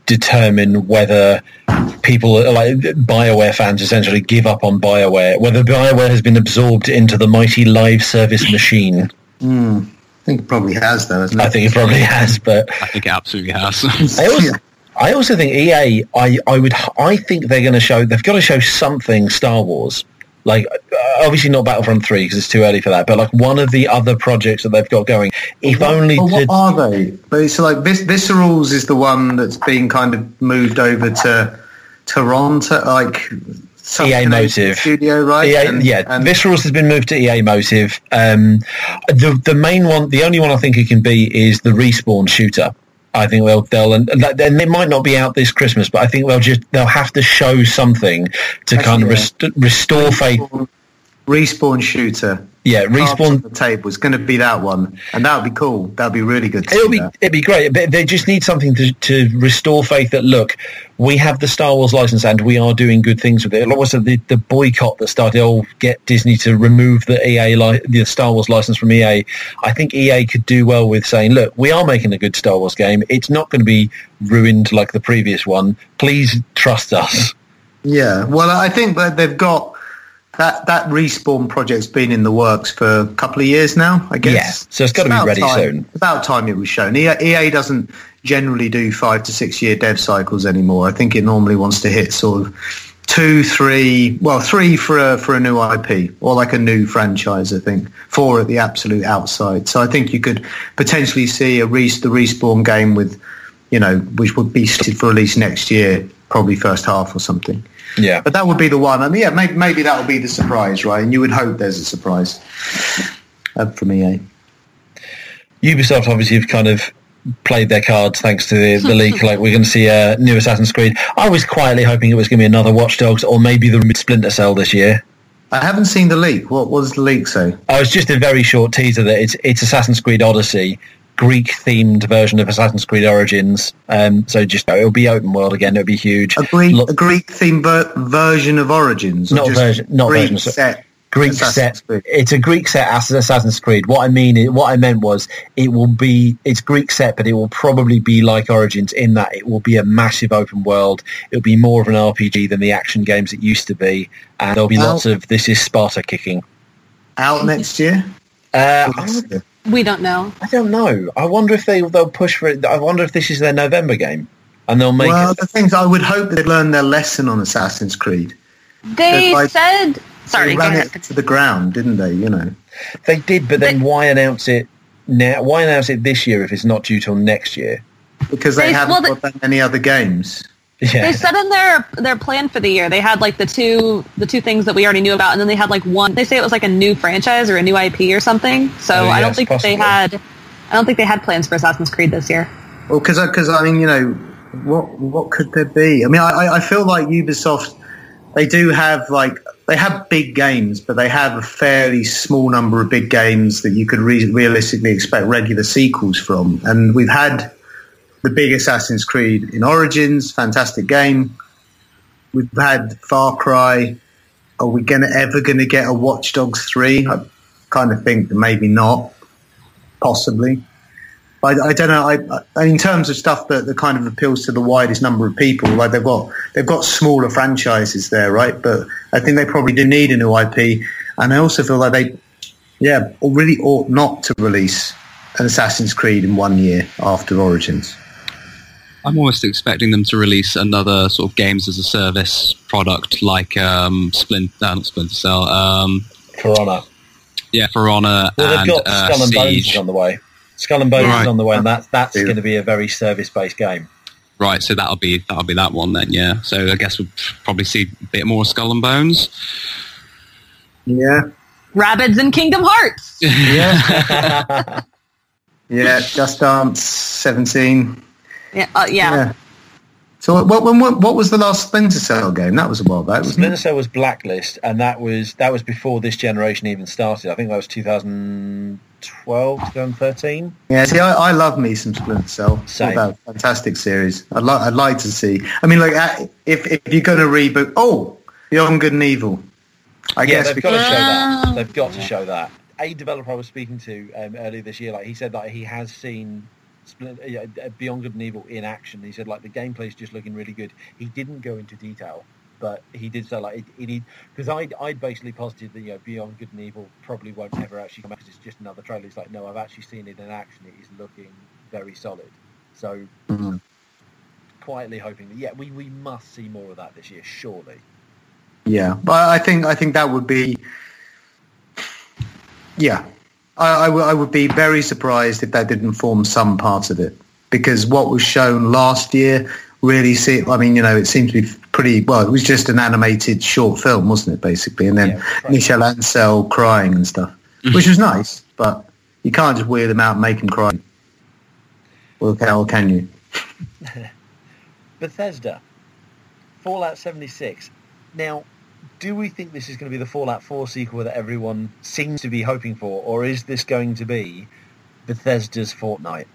Speaker 1: determine whether people like Bioware fans essentially give up on Bioware, whether Bioware has been absorbed into the mighty live service machine.
Speaker 2: Mm, I think it probably has, though. It?
Speaker 1: I think it probably has, but
Speaker 4: I think it absolutely has.
Speaker 1: I, also, I also think EA. I I would. I think they're going to show. They've got to show something Star Wars. Like obviously not Battlefront three because it's too early for that, but like one of the other projects that they've got going. If
Speaker 2: what,
Speaker 1: only
Speaker 2: what to, are they? But it's like Vis- Viscerals is the one that's being kind of moved over to Toronto, like
Speaker 1: EA Motive
Speaker 2: studio, right?
Speaker 1: EA, and, yeah, and Viscerals has been moved to EA Motive. Um, the the main one, the only one I think it can be is the respawn shooter. I think they'll they'll and, and they might not be out this Christmas, but I think they'll just they'll have to show something to Actually, kind of rest, restore faith.
Speaker 2: Respawn shooter.
Speaker 1: Yeah, respawn
Speaker 2: the table is going to be that one, and that would be cool. That would be really good.
Speaker 1: It'll be that. it'd be great. But they just need something to to restore faith that look, we have the Star Wars license and we are doing good things with it. Like was the the boycott that started? Oh, get Disney to remove the EA li- the Star Wars license from EA. I think EA could do well with saying, look, we are making a good Star Wars game. It's not going to be ruined like the previous one. Please trust us.
Speaker 2: Yeah, well, I think that they've got that that respawn project's been in the works for a couple of years now, I guess.
Speaker 1: Yeah, so it's got to be ready
Speaker 2: time,
Speaker 1: soon.
Speaker 2: About time it was shown. EA, EA, doesn't generally do five to six year dev cycles anymore. I think it normally wants to hit sort of two, three, well, three for a for a new IP or like a new franchise. I think four at the absolute outside. So I think you could potentially see a re- the respawn game with, you know, which would be slated for release next year, probably first half or something.
Speaker 1: Yeah.
Speaker 2: But that would be the one. I mean, yeah, maybe, maybe that would be the surprise, right? And you would hope there's a surprise uh, from EA.
Speaker 1: Ubisoft obviously have kind of played their cards thanks to the, the leak. Like we're going to see a new Assassin's Creed. I was quietly hoping it was going to be another Watch Dogs or maybe the Splinter Cell this year.
Speaker 2: I haven't seen the leak. What, was the leak say?
Speaker 1: I was just a very short teaser that it's it's Assassin's Creed Odyssey, Greek themed version of Assassin's Creed Origins. Um, so just it'll be open world again. It'll be huge.
Speaker 2: A Greek Lo- a Greek themed ver- version of Origins,
Speaker 1: not version, not Greek version. Set. Greek Assassin's set. Creed. It's a Greek set as Assassin's Creed. What I mean, what I meant was, it will be it's Greek set, but it will probably be like Origins in that it will be a massive open world. It'll be more of an RPG than the action games it used to be, and there'll be out, lots of this is Sparta kicking.
Speaker 2: Out next year.
Speaker 1: Uh,
Speaker 5: we don't know.
Speaker 1: I don't know. I wonder if they they'll push for it. I wonder if this is their November game, and they'll make.
Speaker 2: Well,
Speaker 1: it.
Speaker 2: the things I would hope they'd learn their lesson on Assassin's Creed.
Speaker 5: They like, said. Sorry,
Speaker 2: they ran it to the ground, didn't they? You know,
Speaker 1: they did. But then, they, why announce it now? Why announce it this year if it's not due till next year?
Speaker 2: Because they, they haven't well, got that many other games.
Speaker 5: Yeah. They said in their their plan for the year they had like the two the two things that we already knew about, and then they had like one. They say it was like a new franchise or a new IP or something. So oh, I don't think possibly. they had. I don't think they had plans for Assassin's Creed this year.
Speaker 2: Well, because because I mean you know what what could there be? I mean I I feel like Ubisoft they do have like they have big games, but they have a fairly small number of big games that you could re- realistically expect regular sequels from, and we've had the big Assassin's Creed in Origins, fantastic game. We've had Far Cry. Are we gonna ever gonna get a Watch Dogs three? I kind of think maybe not, possibly. I, I don't know. I, I, in terms of stuff that, that kind of appeals to the widest number of people, like they've got they've got smaller franchises there, right? But I think they probably do need a new IP, and I also feel like they, yeah, really ought not to release an Assassin's Creed in one year after Origins.
Speaker 4: I'm almost expecting them to release another sort of games as a service product like um, Splint, uh, not Splinter Cell, um,
Speaker 1: For Honor.
Speaker 4: yeah, For Honor
Speaker 1: Well, they've
Speaker 4: and
Speaker 1: got
Speaker 4: uh,
Speaker 1: Skull and Bones
Speaker 4: Siege.
Speaker 1: on the way. Skull and Bones
Speaker 4: Right.
Speaker 1: is on the way, and that's that's
Speaker 2: Yeah.
Speaker 1: going to be a very service-based game.
Speaker 4: Right, so that'll be that'll be that one then. Yeah, so I guess we'll probably see a bit more Skull and Bones.
Speaker 2: Yeah,
Speaker 5: Rabbids and Kingdom Hearts.
Speaker 2: yeah, yeah. Just Dance seventeen.
Speaker 5: Yeah, uh, yeah.
Speaker 2: Yeah. So what, what, what, what was the last Splinter Cell game? That was a while back, wasn't
Speaker 1: Splinter
Speaker 2: it?
Speaker 1: Cell was Blacklist, and that was that was before this generation even started. I think that was 2012, 2013.
Speaker 2: Yeah, see, I, I love me some Splinter Cell.
Speaker 1: Same.
Speaker 2: What about fantastic series? I'd like, I'd like to see. I mean, like, uh, if if you're going to reboot, oh, Beyond Good and Evil. I
Speaker 1: yeah,
Speaker 2: guess
Speaker 1: they've
Speaker 2: we
Speaker 1: got to show that. They've got to show that. A developer I was speaking to um, earlier this year, like he said that he has seen Splin- Beyond Good and Evil in action. He said like the gameplay is just looking really good. He didn't go into detail, but he did say like it, because I I'd basically posited that you know Beyond Good and Evil probably won't ever actually come out 'cause it's just another trailer. He's like, no, I've actually seen it in action. It is looking very solid. So
Speaker 2: Mhm.
Speaker 1: quietly hoping that yeah, we, we must see more of that this year, surely.
Speaker 2: Yeah, but I think I think that would be. Yeah, I, I, w- I would be very surprised if that didn't form some part of it because what was shown last year really see. I mean, you know, it seemed to be pretty well. It was just an animated short film, wasn't it, basically? And then
Speaker 1: Yeah, right.
Speaker 2: Michel Ancel crying and stuff, which was mm-hmm. nice, but you can't just weird them out and make them cry. Well, can, or can you?
Speaker 1: Bethesda, Fallout 76. Now, do we think this is going to be the Fallout 4 sequel that everyone seems to be hoping for, or is this going to be Bethesda's Fortnite?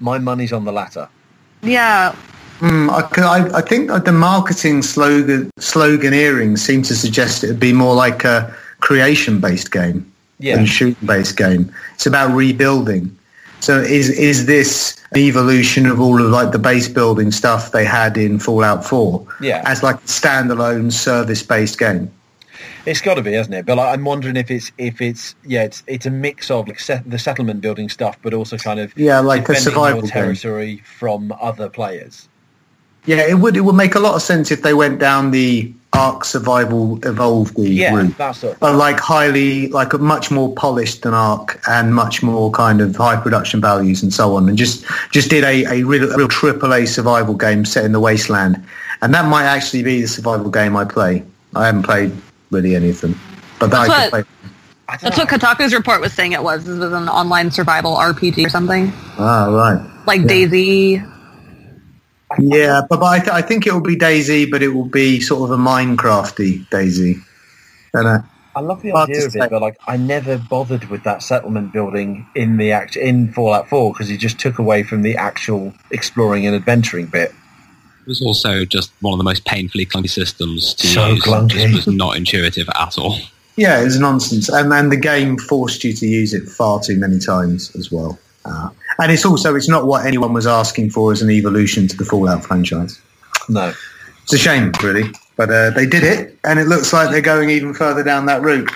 Speaker 1: My money's on the latter.
Speaker 5: Yeah.
Speaker 2: Mm, I, I, I think the marketing slogan sloganeering seems to suggest it would be more like a creation-based game
Speaker 1: Yeah.
Speaker 2: than a shooting-based game. It's about rebuilding. So is is this evolution of all of like the base building stuff they had in Fallout 4
Speaker 1: Yeah.
Speaker 2: as like a standalone service-based game?
Speaker 1: It's got to be, hasn't it? But like, I'm wondering if it's if it's yeah, it's it's a mix of like set, the settlement building stuff, but also kind of
Speaker 2: Yeah, like a
Speaker 1: defending
Speaker 2: survival
Speaker 1: your
Speaker 2: game.
Speaker 1: territory from other players.
Speaker 2: Yeah, it would it would make a lot of sense if they went down the Ark Survival Evolved
Speaker 1: Yeah,
Speaker 2: route.
Speaker 1: that sort of
Speaker 2: but like highly like a much more polished than Ark and much more kind of high production values and so on and just just did a, a real a real triple a survival game set in the wasteland and that might actually be the survival game i play i haven't played really any of them but that
Speaker 5: That's
Speaker 2: I could
Speaker 5: what-
Speaker 2: play.
Speaker 1: I
Speaker 5: That's
Speaker 1: know.
Speaker 5: what Kotaku's report was saying it was. This was an online survival RPG or something.
Speaker 2: ah right
Speaker 5: Like
Speaker 2: Yeah.
Speaker 5: DayZ.
Speaker 2: Yeah but, but I, th- I think it will be DayZ but it will be sort of a minecrafty DayZ and uh,
Speaker 1: I love the idea of
Speaker 2: say.
Speaker 1: it, but like I never bothered with that settlement building in the act in Fallout 4 because it just took away from the actual exploring and adventuring bit.
Speaker 4: It was also just one of the most painfully clunky systems to
Speaker 1: So
Speaker 4: use.
Speaker 1: clunky.
Speaker 4: It was not intuitive at all.
Speaker 2: yeah it was nonsense and then the game forced you to use it far too many times as well uh, and it's also it's not what anyone was asking for as an evolution to the fallout franchise
Speaker 1: No,
Speaker 2: It's a shame, really, but uh, they did it, and it looks like they're going even further down that route.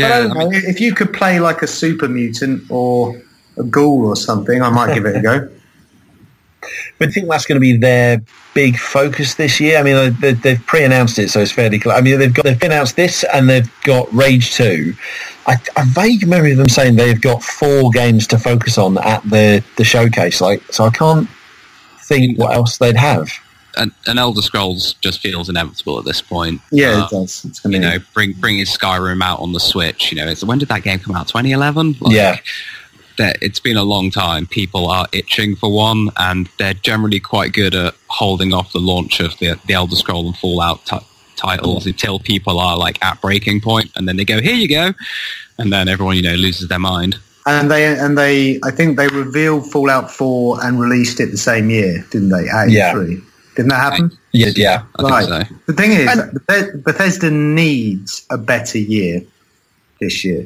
Speaker 2: But I
Speaker 4: Yeah,
Speaker 2: don't
Speaker 4: I
Speaker 2: know,
Speaker 4: mean,
Speaker 2: if you could play like a super mutant or a ghoul or something, I might give it a go.
Speaker 1: but I think that's going to be their big focus this year. I mean, they, they've pre-announced it, so it's fairly clear. I mean, they've got they've announced this and they've got Rage Two. I, a vague memory of them saying they've got four games to focus on at the the showcase. Like, so I can't think what else they'd have.
Speaker 4: an, an Elder Scrolls just feels inevitable at this point.
Speaker 2: Yeah,
Speaker 4: Uh,
Speaker 2: it does. It's gonna
Speaker 4: you
Speaker 2: be-
Speaker 4: know, bring bring his Skyrim out on the Switch. You know, it's, when did that game come out? 2011.
Speaker 1: Yeah.
Speaker 4: That it's been a long time. People are itching for one, and they're generally quite good at holding off the launch of the the Elder Scroll and Fallout t- titles until people are like at breaking point, and then they go, "Here you go," and then everyone you know loses their mind.
Speaker 2: and they and they, I think they revealed Fallout Four and released it the same year, didn't they? At
Speaker 1: Yeah.
Speaker 2: E3. Didn't that happen?
Speaker 1: Yeah, yeah.
Speaker 4: I think
Speaker 2: Right.
Speaker 4: so.
Speaker 2: The thing is,
Speaker 5: And-
Speaker 2: Beth- Bethesda needs a better year this year.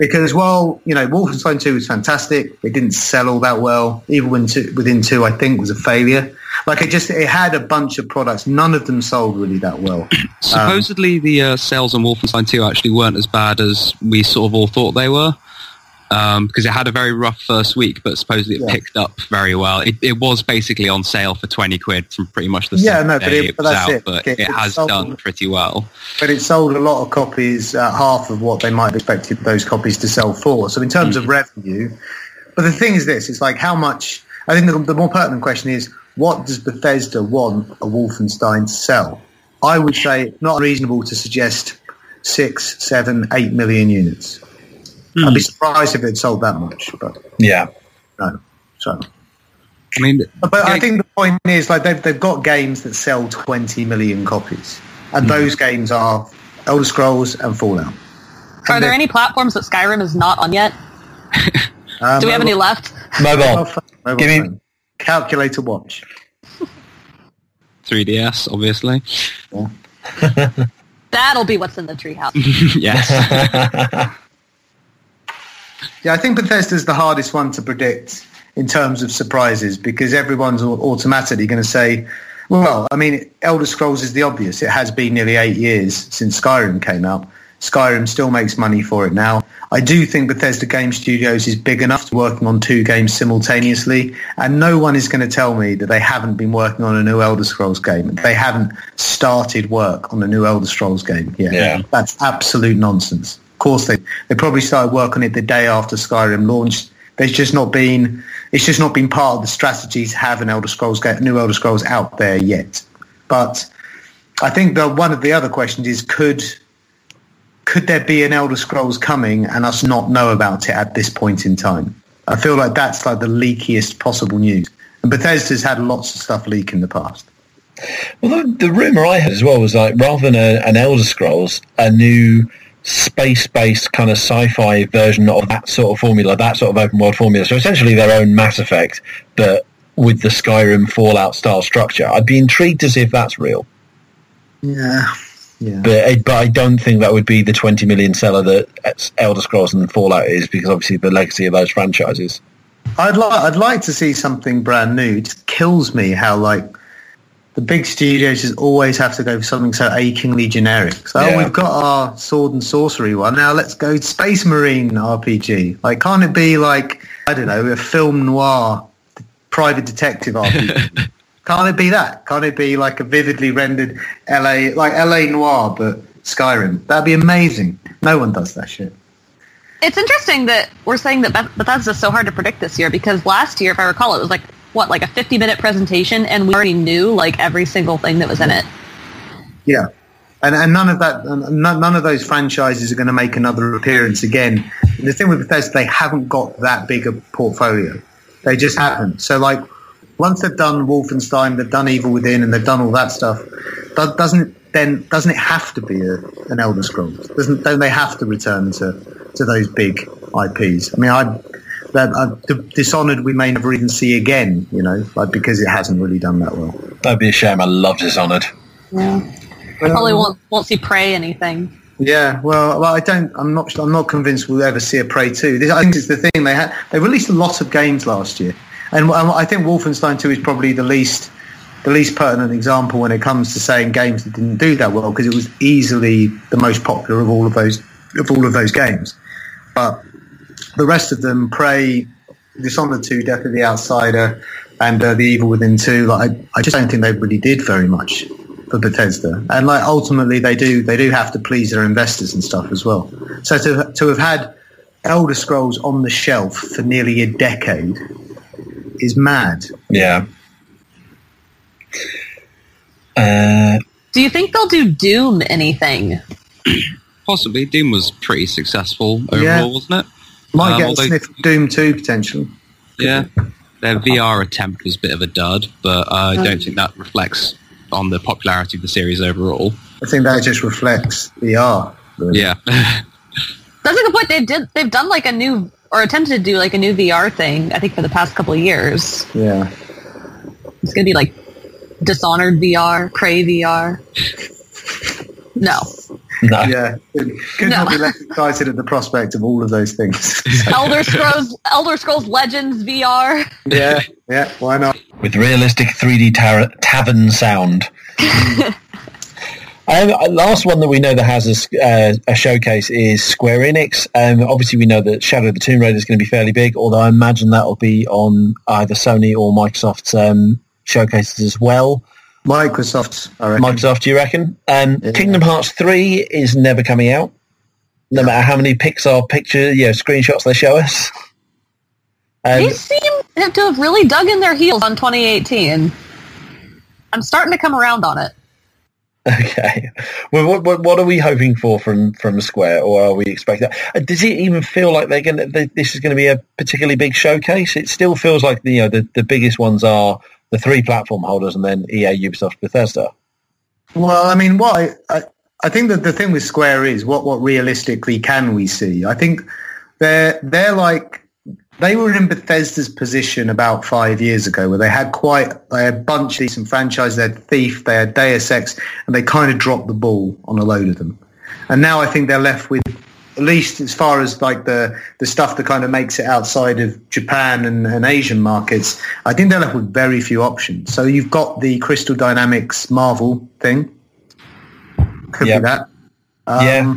Speaker 2: Because while you know Wolfenstein 2 was fantastic, it didn't sell all that well. Evil Within two, I think was a failure. Like it just it had a bunch of products. None of them sold really that well.
Speaker 4: Supposedly, um, the uh, sales on Wolfenstein 2 actually weren't as bad as we sort of all thought they were um, because it had a very rough first week, but supposedly it yeah. picked up very well. It, it, was basically on sale for 20 quid from pretty much the yeah, no, but it, it, was out, it. but it, it has sold, done pretty well.
Speaker 2: But it sold a lot of copies, uh, half of what they might have expected those copies to sell for. So in terms mm. of revenue, but the thing is this, it's like how much, I think the, the more pertinent question is, what does Bethesda want a Wolfenstein to sell? I would say not reasonable to suggest six, seven, eight million units. Mm. I'd be surprised if it sold that much, but
Speaker 6: yeah,
Speaker 2: no. So,
Speaker 4: I mean,
Speaker 2: but yeah, I think the point is like they've they've got games that sell 20 million copies, and mm. those games are Elder Scrolls and Fallout.
Speaker 5: Are there any platforms that Skyrim is not on yet? uh, Do we have any left?
Speaker 6: Mobile.
Speaker 2: mobile Give phone. me calculator watch.
Speaker 4: 3DS, obviously.
Speaker 5: Yeah. That'll be what's in the treehouse.
Speaker 4: yes.
Speaker 2: Yeah, I think Bethesda's the hardest one to predict in terms of surprises because everyone's automatically going to say, well, I mean, Elder Scrolls is the obvious. It has been nearly eight years since Skyrim came out. Skyrim still makes money for it now. I do think Bethesda Game Studios is big enough to working on two games simultaneously, and no one is going to tell me that they haven't been working on a new Elder Scrolls game. They haven't started work on a new Elder Scrolls game yet. Yeah. That's absolute nonsense course, they they probably started work on it the day after Skyrim launched. There's just not been it's just not been part of the strategy to have an Elder Scrolls game, new Elder Scrolls out there yet. But I think the one of the other questions is could could there be an Elder Scrolls coming and us not know about it at this point in time? I feel like that's like the leakiest possible news. And Bethesda's had lots of stuff leak in the past.
Speaker 6: Well, the, the rumor I had as well was like rather than a, an Elder Scrolls, a new space-based kind of sci-fi version of that sort of formula, that sort of open world formula. So essentially their own Mass Effect, but with the Skyrim Fallout style structure. I'd be intrigued to see if that's real.
Speaker 2: Yeah. Yeah.
Speaker 6: But, but I don't think that would be the 20 million seller that Elder Scrolls and Fallout is because obviously the legacy of those franchises.
Speaker 2: I'd like I'd like to see something brand new. It just kills me how like the big studios just always have to go for something so achingly generic. So oh, yeah. oh, we've got our sword and sorcery one. Now let's go Space Marine RPG. Like, can't it be like I don't know a film noir, private detective RPG? can't it be that? Can't it be like a vividly rendered LA like LA noir but Skyrim? That'd be amazing. No one does that shit.
Speaker 5: It's interesting that we're saying that Bethesda's just so hard to predict this year because last year, if I recall, it was like what like a 50 minute presentation and we already knew like every single thing that was in it.
Speaker 2: Yeah. And, and none of that none of those franchises are going to make another appearance again. The thing with Bethesda they haven't got that big a portfolio. They just haven't. So like once they've done Wolfenstein they've done Evil Within and they've done all that stuff that doesn't then doesn't it have to be a, an Elder Scrolls? Doesn't don't they have to return to to those big IPs I mean I that uh, Dishonored we may never even see again, you know, like because it hasn't really done that well.
Speaker 6: That'd be a shame. I love Dishonored.
Speaker 5: Yeah, well, probably won't won't see Prey anything.
Speaker 2: Yeah, well, well, I don't. I'm not. I'm not convinced we'll ever see a Prey two. This, I think it's the thing they had. They released a lot of games last year, and I think Wolfenstein two is probably the least the least pertinent example when it comes to saying games that didn't do that well because it was easily the most popular of all of those of all of those games. But the rest of them, Prey, Dishonored 2, Death of the Outsider, and uh, The Evil Within 2, like, I, I just don't think they really did very much for Bethesda. And like ultimately they do they do have to please their investors and stuff as well. So to to have had Elder Scrolls on the shelf for nearly a decade is mad.
Speaker 6: Yeah. Uh,
Speaker 5: do you think they'll do Doom anything?
Speaker 4: Possibly. Doom was pretty successful overall, yeah. wasn't it?
Speaker 2: Might um, get although, sniff Doom 2 potentially.
Speaker 4: Yeah. Their VR attempt was a bit of a dud, but I um, don't think that reflects on the popularity of the series overall.
Speaker 2: I think that just reflects VR.
Speaker 4: Really. Yeah.
Speaker 5: That's a good point. They did. They've done like a new or attempted to do like a new VR thing. I think for the past couple of years.
Speaker 2: Yeah.
Speaker 5: It's gonna be like Dishonored VR, Prey VR. No.
Speaker 1: No.
Speaker 2: Yeah, could not be less excited at the prospect of all of those things.
Speaker 5: Elder Scrolls, Elder Scrolls Legends VR.
Speaker 2: yeah, yeah, why not?
Speaker 1: with realistic 3D tar- tavern sound. Um, uh, last one that we know that has a, s- uh, a showcase is Square Enix. Um, obviously, we know that Shadow of the Tomb Raider is going to be fairly big, although I imagine that will be on either Sony or Microsoft's um, showcases as well.
Speaker 2: Microsoft, I reckon.
Speaker 1: Microsoft, do you reckon? Um,
Speaker 2: Yeah.
Speaker 1: Kingdom Hearts 3 is never coming out, no matter how many Pixar picture, you know, screenshots they show us. Um,
Speaker 5: They seem to have really dug in their heels on 2018. I'm starting to come around on it.
Speaker 1: Okay. Well, what, what what are we hoping for from from Square, or are we expecting? Uh, Does it even feel like they're gonna? They, this is going to be a particularly big showcase? It still feels like you know the, the biggest ones are the three platform holders, and then EA, Ubisoft, Bethesda.
Speaker 2: Well, I mean, what I, I, I think that the thing with Square is what what realistically can we see? I think they're they're like they were in Bethesda's position about five years ago, where they had quite they had a bunch of decent franchises. They had Thief, they had Deus Ex, and they kind of dropped the ball on a load of them. And now I think they're left with at least as far as like the the stuff that kind of makes it outside of Japan and, and Asian markets, I think they're left with very few options. So you've got the Crystal Dynamics Marvel thing, could
Speaker 1: Yep.
Speaker 2: be that. Um,
Speaker 1: Yeah.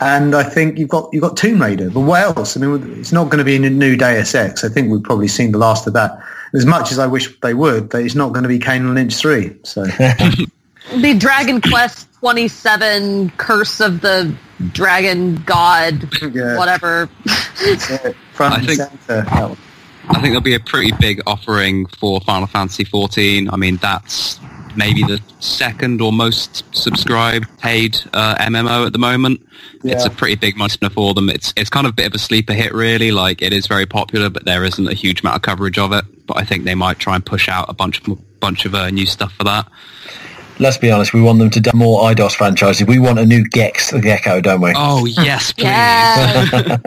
Speaker 2: And I think you've got you've got Tomb Raider, but what else? I mean, it's not going to be a new Deus Ex. I think we've probably seen the last of that. As much as I wish they would, but it's not going to be Kane and Lynch three. So
Speaker 5: The Dragon Quest 27 Curse of the Dragon God,
Speaker 2: Yeah.
Speaker 5: whatever.
Speaker 2: front
Speaker 4: I
Speaker 2: and
Speaker 4: think-
Speaker 2: center. that.
Speaker 4: I think there'll be a pretty big offering for Final Fantasy 14. I mean, that's maybe the second or most subscribed paid uh, MMO at the moment. It's a pretty big money spinner for them. It's it's kind of a bit of a sleeper hit, really. Like it is very popular, but there isn't a huge amount of coverage of it. But I think they might try and push out a bunch of bunch of uh, new stuff for that.
Speaker 1: Let's be honest, we want them to do more Eidos franchises. We want a new Gex the Gecko, don't we?
Speaker 4: Oh yes, please.
Speaker 5: Yeah.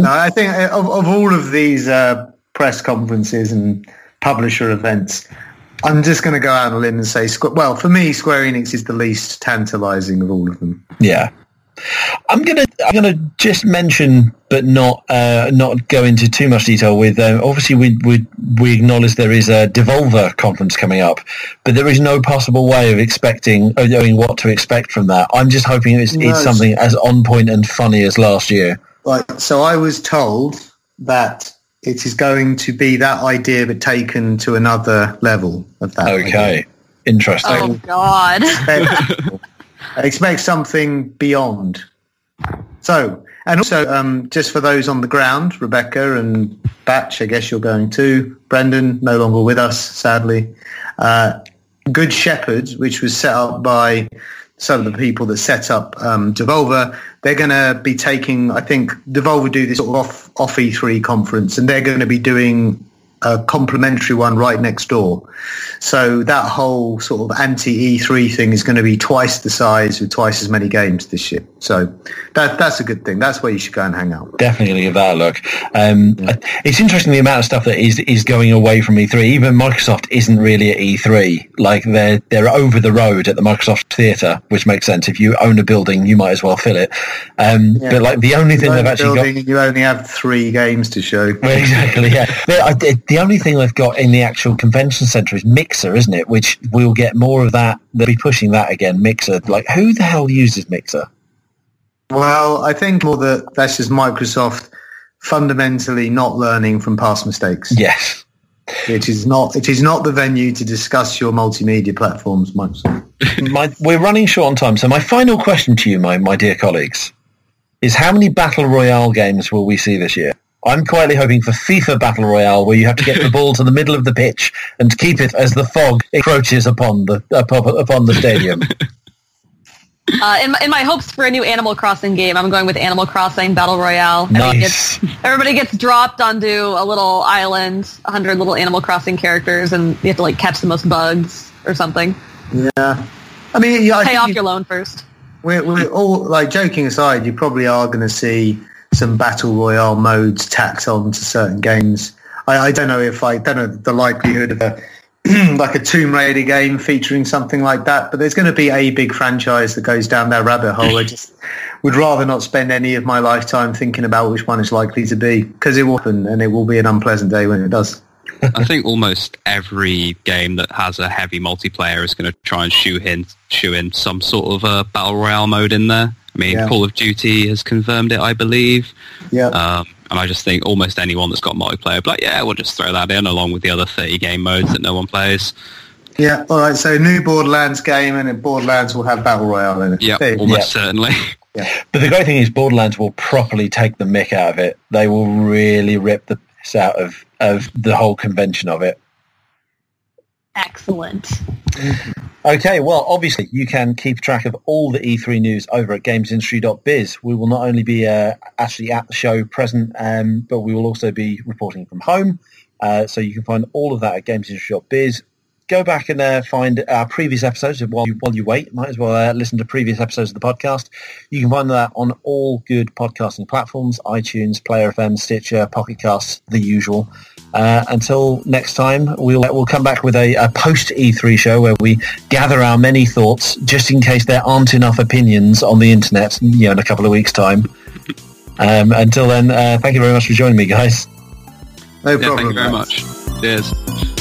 Speaker 2: No, I think uh, of, of all of these uh, press conferences and publisher events, I'm just going to go out on a limb and say, well, for me, Square Enix is the least tantalizing of all of them.
Speaker 1: Yeah. I'm gonna I'm gonna just mention, but not uh, not go into too much detail. With um, obviously we we we acknowledge there is a Devolver conference coming up, but there is no possible way of expecting of knowing what to expect from that. I'm just hoping it's,
Speaker 2: No,
Speaker 1: it's
Speaker 2: it's-
Speaker 1: something as on point and funny as last year.
Speaker 2: Right. so I was told that it is going to be that idea, but taken to another level of that. idea.
Speaker 1: Okay, interesting.
Speaker 5: oh, God.
Speaker 2: expect, something beyond. So, and also, um, just for those on the ground, Rebekah and Batch, I guess you're going too. Brendan, no longer with us, sadly. Uh, Good Shepherd, which was set up by some of the people that set up um, Devolver, they're going to be taking, I think, Devolver do this sort of off, off E3 conference, and they're going to be doing a complimentary one right next door. So that whole sort of anti-E3 thing is going to be twice the size with twice as many games this year. So that that's a good thing. That's where you should go and hang out.
Speaker 1: Definitely give that a look. Um, It's interesting the amount of stuff that is is going away from E3. Even Microsoft isn't really at E3. Like they're they're over the road at the Microsoft Theatre, which makes sense. If you own a building, you might as well fill it. Um,
Speaker 2: Yeah.
Speaker 1: But like the only thing
Speaker 2: You
Speaker 1: they've actually got.
Speaker 2: you only have three games to show.
Speaker 1: Well, exactly, yeah. The, the- the only thing they've got in the actual convention centre is Mixer, isn't it? Which we'll get more of that. They'll be pushing that again, Mixer. Like, who the hell uses Mixer?
Speaker 2: Well, I think more that that's just Microsoft fundamentally not learning from past mistakes.
Speaker 1: Yes.
Speaker 2: It is not. It is not the venue to discuss your multimedia platforms, Microsoft.
Speaker 1: my, we're running short on time, so my final question to you, my, my dear colleagues, is how many Battle Royale games will we see this year? I'm quietly hoping for FIFA Battle Royale, where you have to get the ball to the middle of the pitch and keep it as the fog encroaches upon the upon, upon the stadium.
Speaker 5: Uh, in, my, in my hopes for a new Animal Crossing game, I'm going with Animal Crossing Battle Royale. Everybody
Speaker 1: Nice.
Speaker 5: Gets, everybody gets dropped onto a little island, 100 little Animal Crossing characters, and you have to like catch the most bugs or something.
Speaker 2: Yeah. I mean, yeah, I
Speaker 5: Pay
Speaker 2: think
Speaker 5: off
Speaker 2: you-
Speaker 5: your loan first.
Speaker 2: We're, we're all like joking aside. You probably are going to see some battle royale modes tacked on to certain games. I, I don't know if I don't know the likelihood of a like a Tomb Raider game featuring something like that. But there's going to be a big franchise that goes down that rabbit hole. I just would rather not spend any of my lifetime thinking about which one is likely to be because it will happen and it will be an unpleasant day when it does.
Speaker 4: I think almost every game that has a heavy multiplayer is going to try and shoe in, shoe in some sort of a battle royale mode in there. I mean, yeah. Call of Duty has confirmed it, I believe.
Speaker 2: Yeah. Um,
Speaker 4: and I just think almost anyone that's got multiplayer, but like, yeah, we'll just throw that in along with the other 30 game modes that no one plays.
Speaker 2: Yeah, all right. So new Borderlands game, and Borderlands will have battle royale in it.
Speaker 4: Yeah, almost yeah. certainly.
Speaker 1: Yeah. But the great thing is, Borderlands will properly take the mick out of it. They will really rip the piss out of of the whole convention of it.
Speaker 5: Excellent.
Speaker 1: Okay, well, obviously you can keep track of all the E3 news over at gamesindustry.biz. We will not only be uh, actually at the show present, um, but we will also be reporting from home. Uh, so you can find all of that at gamesindustry.biz go back and uh, find our previous episodes while you, while you wait. Might as well uh, listen to previous episodes of the podcast. You can find that on all good podcasting platforms, iTunes, Player FM, Stitcher, Pocket Casts, the usual. Uh, until next time, we'll we'll come back with a, a post E3 show where we gather our many thoughts, just in case there aren't enough opinions on the internet. You know, in a couple of weeks' time. Um, until then, uh, thank you very much for joining me, guys.
Speaker 2: No problem.
Speaker 4: Yeah, thank you very much. Cheers.